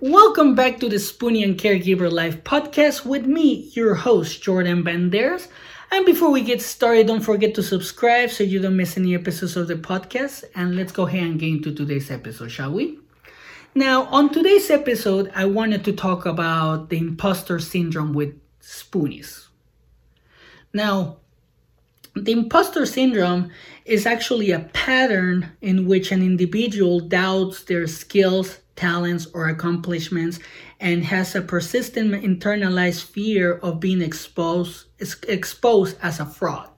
Welcome back to the Spoonie and Caregiver Life podcast with me, your host, Jordan Banderas. And before we get started, don't forget to subscribe so you don't miss any episodes of the podcast. And let's go ahead and get into today's episode, shall we? Now, on today's episode, I wanted to talk about the imposter syndrome with spoonies. Now, the imposter syndrome is actually a pattern in which an individual doubts their skills, talents, or accomplishments and has a persistent internalized fear of being exposed, exposed as a fraud.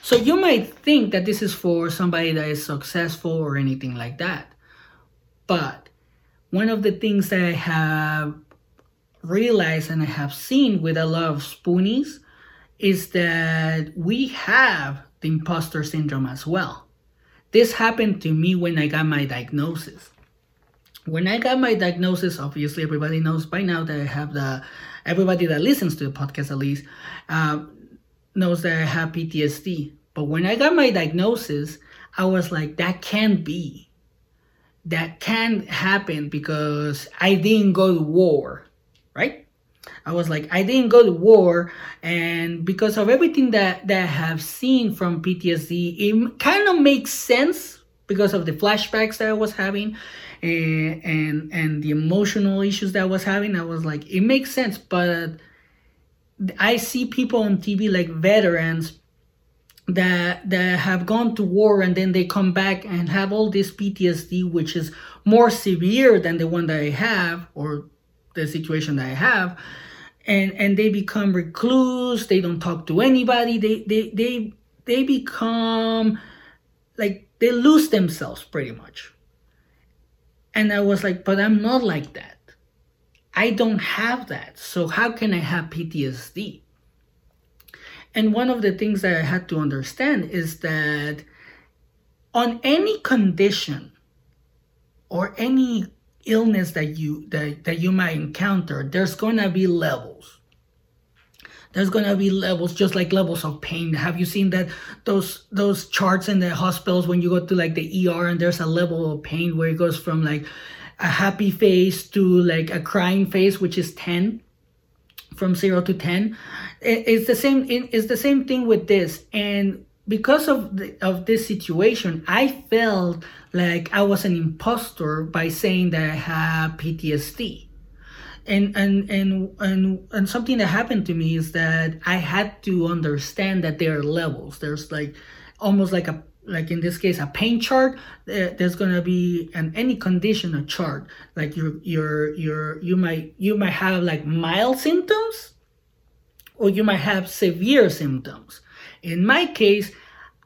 So you might think that this is for somebody that is successful or anything like that. But one of the things that I have realized and I have seen with a lot of spoonies is that we have the imposter syndrome as well. This happened to me when I got my diagnosis. When I got my diagnosis, obviously everybody knows by now that I have the, everybody that listens to the podcast at least, uh, knows that I have PTSD. But when I got my diagnosis, I was like, that can't be. That can't happen because I didn't go to war, right? I was like, I didn't go to war, and because of everything that that I have seen from PTSD, it kind of makes sense because of the flashbacks that I was having, and and and the emotional issues that I was having. I was like, it makes sense, but I see people on TV like veterans that that have gone to war and then they come back and have all this PTSD, which is more severe than the one that I have or the situation that I have and and they become recluse they don't talk to anybody they they they they become like they lose themselves pretty much. And i was like but i'm not like that. I don't have that. So how can i have ptsd and one of the things that i had to understand is that on any condition or any illness that you that, that you might encounter there's gonna be levels there's gonna be levels just like levels of pain. Have you seen that those those charts in the hospitals when you go to like the er and there's a level of pain where it goes from like a happy face to like a crying face which is 10 from 0 to 10 it's the same it's the same thing with this. And because of the, of this situation, I felt like I was an impostor by saying that I have PTSD. And, and and and and something that happened to me is that I had to understand that there are levels. There's like almost like a like in this case a pain chart there's going to be an any condition a chart like your your your you might you might have like mild symptoms or you might have severe symptoms in my case,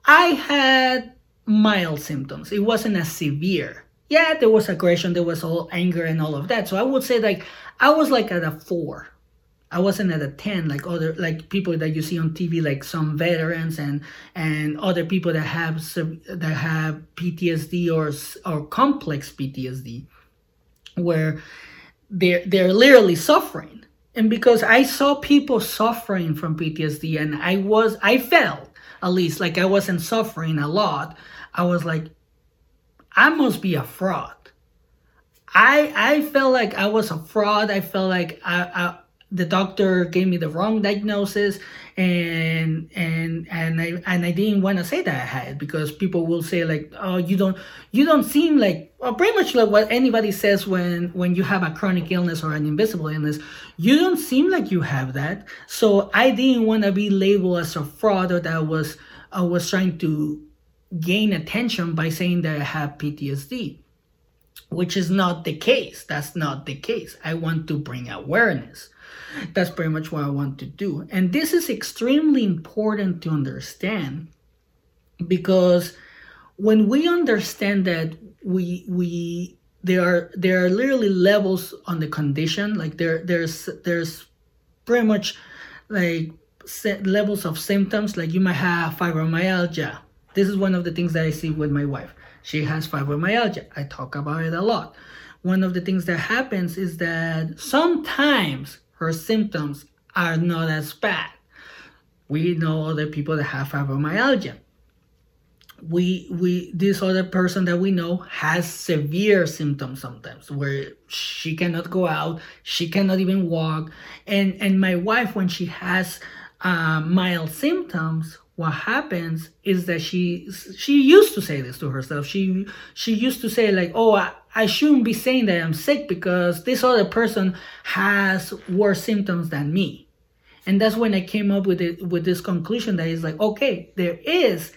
I had mild symptoms. It wasn't as severe. Yeah, there was aggression, there was all anger and all of that. So I would say like I was like at a four. I wasn't at a 10 like other like people that you see on TV like some veterans and and other people that have that have PTSD or or complex PTSD where they're they're literally suffering and because I saw people suffering from PTSD and I was I felt at least like I wasn't suffering a lot, I was like I must be a fraud. I I felt like I was a fraud. I felt like I, I the doctor gave me the wrong diagnosis and and and I and I didn't want to say that I had because people will say like oh you don't you don't seem like well, pretty much like what anybody says when when you have a chronic illness or an invisible illness you don't seem like you have that so I didn't want to be labeled as a fraud or that was I was trying to gain attention by saying that I have PTSD which is not the case. That's not the case. I want to bring awareness. That's pretty much what I want to do. And this is extremely important to understand because when we understand that we we there are there are literally levels on the condition like there there's there's pretty much like levels of symptoms like you might have fibromyalgia this is one of the things that i see with my wife she has fibromyalgia i talk about it a lot one of the things that happens is that sometimes her symptoms are not as bad. We know other people that have fibromyalgia. we we this other person that we know has severe symptoms sometimes where she cannot go out she cannot even walk and and my wife when she has uh, mild symptoms what happens is that she she used to say this to herself. She she used to say like oh I, I shouldn't be saying that i'm sick because this other person has worse symptoms than me. And that's when i came up with it with this conclusion that is like okay there is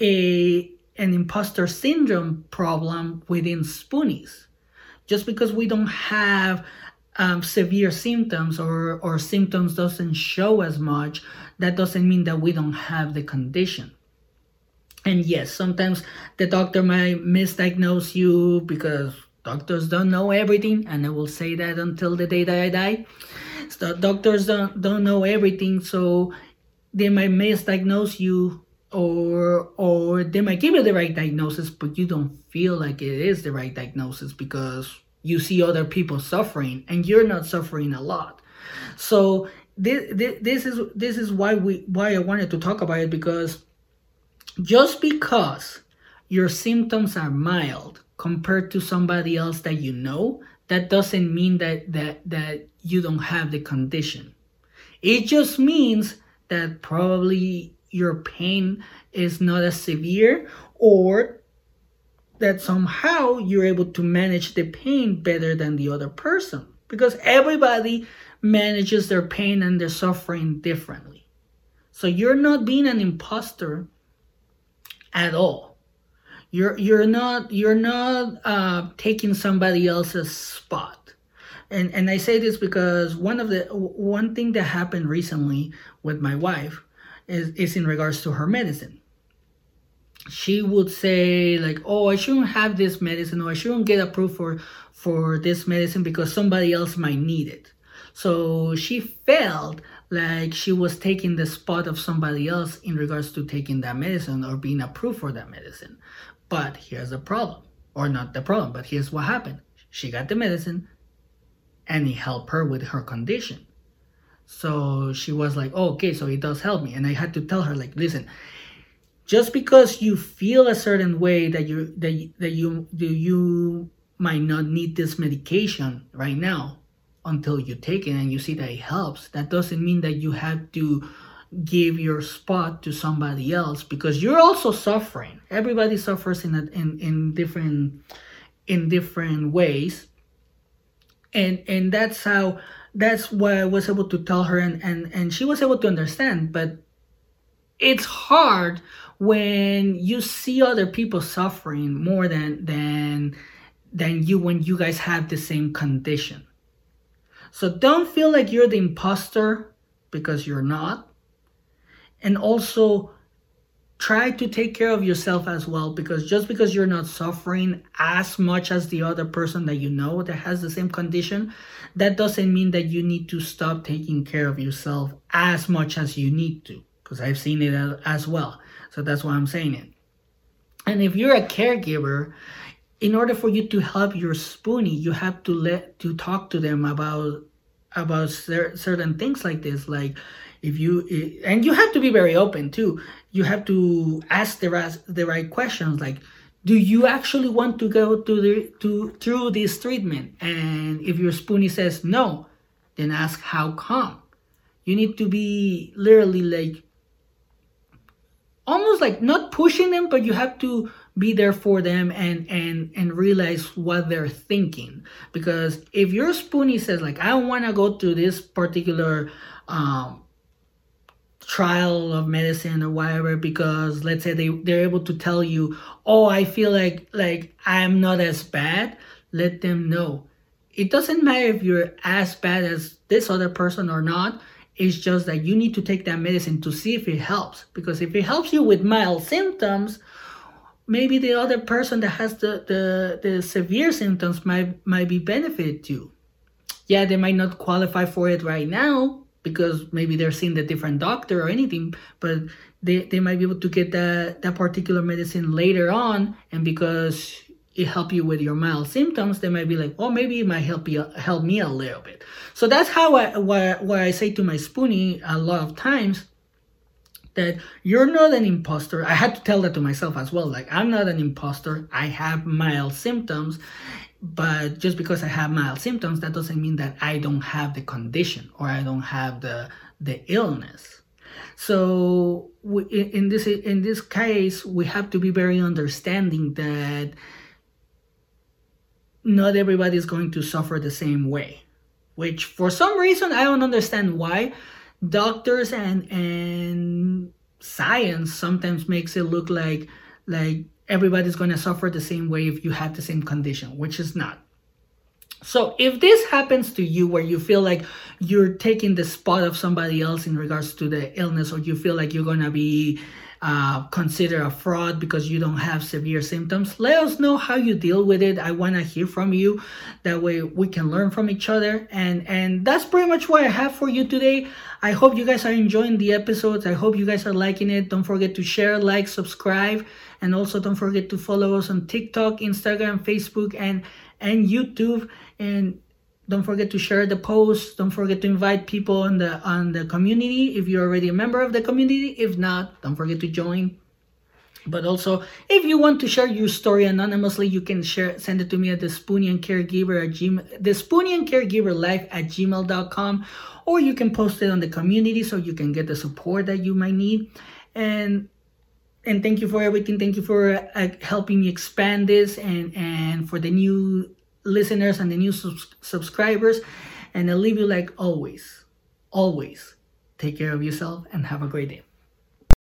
a an imposter syndrome problem within spoonies. Just because we don't have um, severe symptoms or or symptoms doesn't show as much that doesn't mean that we don't have the condition. And yes sometimes the doctor might misdiagnose you because doctors don't know everything and i will say that until the day that i die. So doctors don't don't know everything so they might misdiagnose you or or they might give you the right diagnosis but you don't feel like it is the right diagnosis because you see other people suffering and you're not suffering a lot. So this, this is this is why we why i wanted to talk about it because just because your symptoms are mild compared to somebody else that you know that doesn't mean that that that you don't have the condition. It just means that probably your pain is not as severe or that somehow you're able to manage the pain better than the other person because everybody manages their pain and their suffering differently. So you're not being an imposter at all. You're you're not you're not uh, taking somebody else's spot. And and I say this because one of the one thing that happened recently with my wife is, is in regards to her medicine. She would say like, "Oh, I shouldn't have this medicine, or I shouldn't get approved for for this medicine because somebody else might need it." So she felt like she was taking the spot of somebody else in regards to taking that medicine or being approved for that medicine. But here's the problem, or not the problem, but here's what happened. She got the medicine and it helped her with her condition. So she was like, oh, okay, so it does help me. And I had to tell her, like, listen, just because you feel a certain way that you that, that you do you might not need this medication right now until you take it and you see that it helps. That doesn't mean that you have to give your spot to somebody else because you're also suffering. Everybody suffers in a, in in different in different ways. And and that's how that's what I was able to tell her and, and, and she was able to understand. But it's hard when you see other people suffering more than than than you when you guys have the same condition. So don't feel like you're the imposter because you're not. And also try to take care of yourself as well because just because you're not suffering as much as the other person that you know that has the same condition that doesn't mean that you need to stop taking care of yourself as much as you need to because i've seen it as well so that's why i'm saying it. And if you're a caregiver in order for you to help your spoonie you have to let to talk to them about about certain things like this. Like if you and you have to be very open too. You have to ask the right, the right questions. Like do you actually want to go to the to through this treatment? And if your spoonie says no then ask how come. You need to be literally like almost like not pushing them but you have to be there for them and and and realize what they're thinking. Because if your spoonie says like i don't want to go to this particular um trial of medicine or whatever because let's say they they're able to tell you oh i feel like like i'm not as bad let them know. It doesn't matter if you're as bad as this other person or not it's just that you need to take that medicine to see if it helps because if it helps you with mild symptoms maybe the other person that has the the, the severe symptoms might might be benefited to yeah they might not qualify for it right now because maybe they're seeing the different doctor or anything, but they, they might be able to get that, that particular medicine later on. And because it help you with your mild symptoms, they might be like, oh, maybe it might help you help me a little bit. So that's how I why, I say to my spoonie a lot of times that you're not an imposter. I had to tell that to myself as well. Like, I'm not an imposter. I have mild symptoms, but just because I have mild symptoms, that doesn't mean that I don't have the condition or I don't have the the illness. So in this in this case, we have to be very understanding that not everybody is going to suffer the same way. Which for some reason I don't understand why doctors and and science sometimes makes it look like like everybody's going to suffer the same way if you have the same condition, which is not. So if this happens to you where you feel like you're taking the spot of somebody else in regards to the illness or you feel like you're going to be uh, considered a fraud because you don't have severe symptoms, let us know how you deal with it. I want to hear from you. That way we can learn from each other. And, and that's pretty much what I have for you today. I hope you guys are enjoying the episodes. I hope you guys are liking it. Don't forget to share, like, subscribe, and also don't forget to follow us on TikTok, Instagram, Facebook, and, and YouTube and don't forget to share the post. Don't forget to invite people on the on the community if you're already a member of the community. If not don't forget to join. But also if you want to share your story anonymously you can share send it to me at the spoonian caregiver at gmail the spoonian caregiver life at gmail.com or you can post it on the community so you can get the support that you might need. And and thank you for everything. Thank you for uh, helping me expand this and and for the new listeners and the new subs- subscribers. And I'll leave you like always, always take care of yourself and have a great day.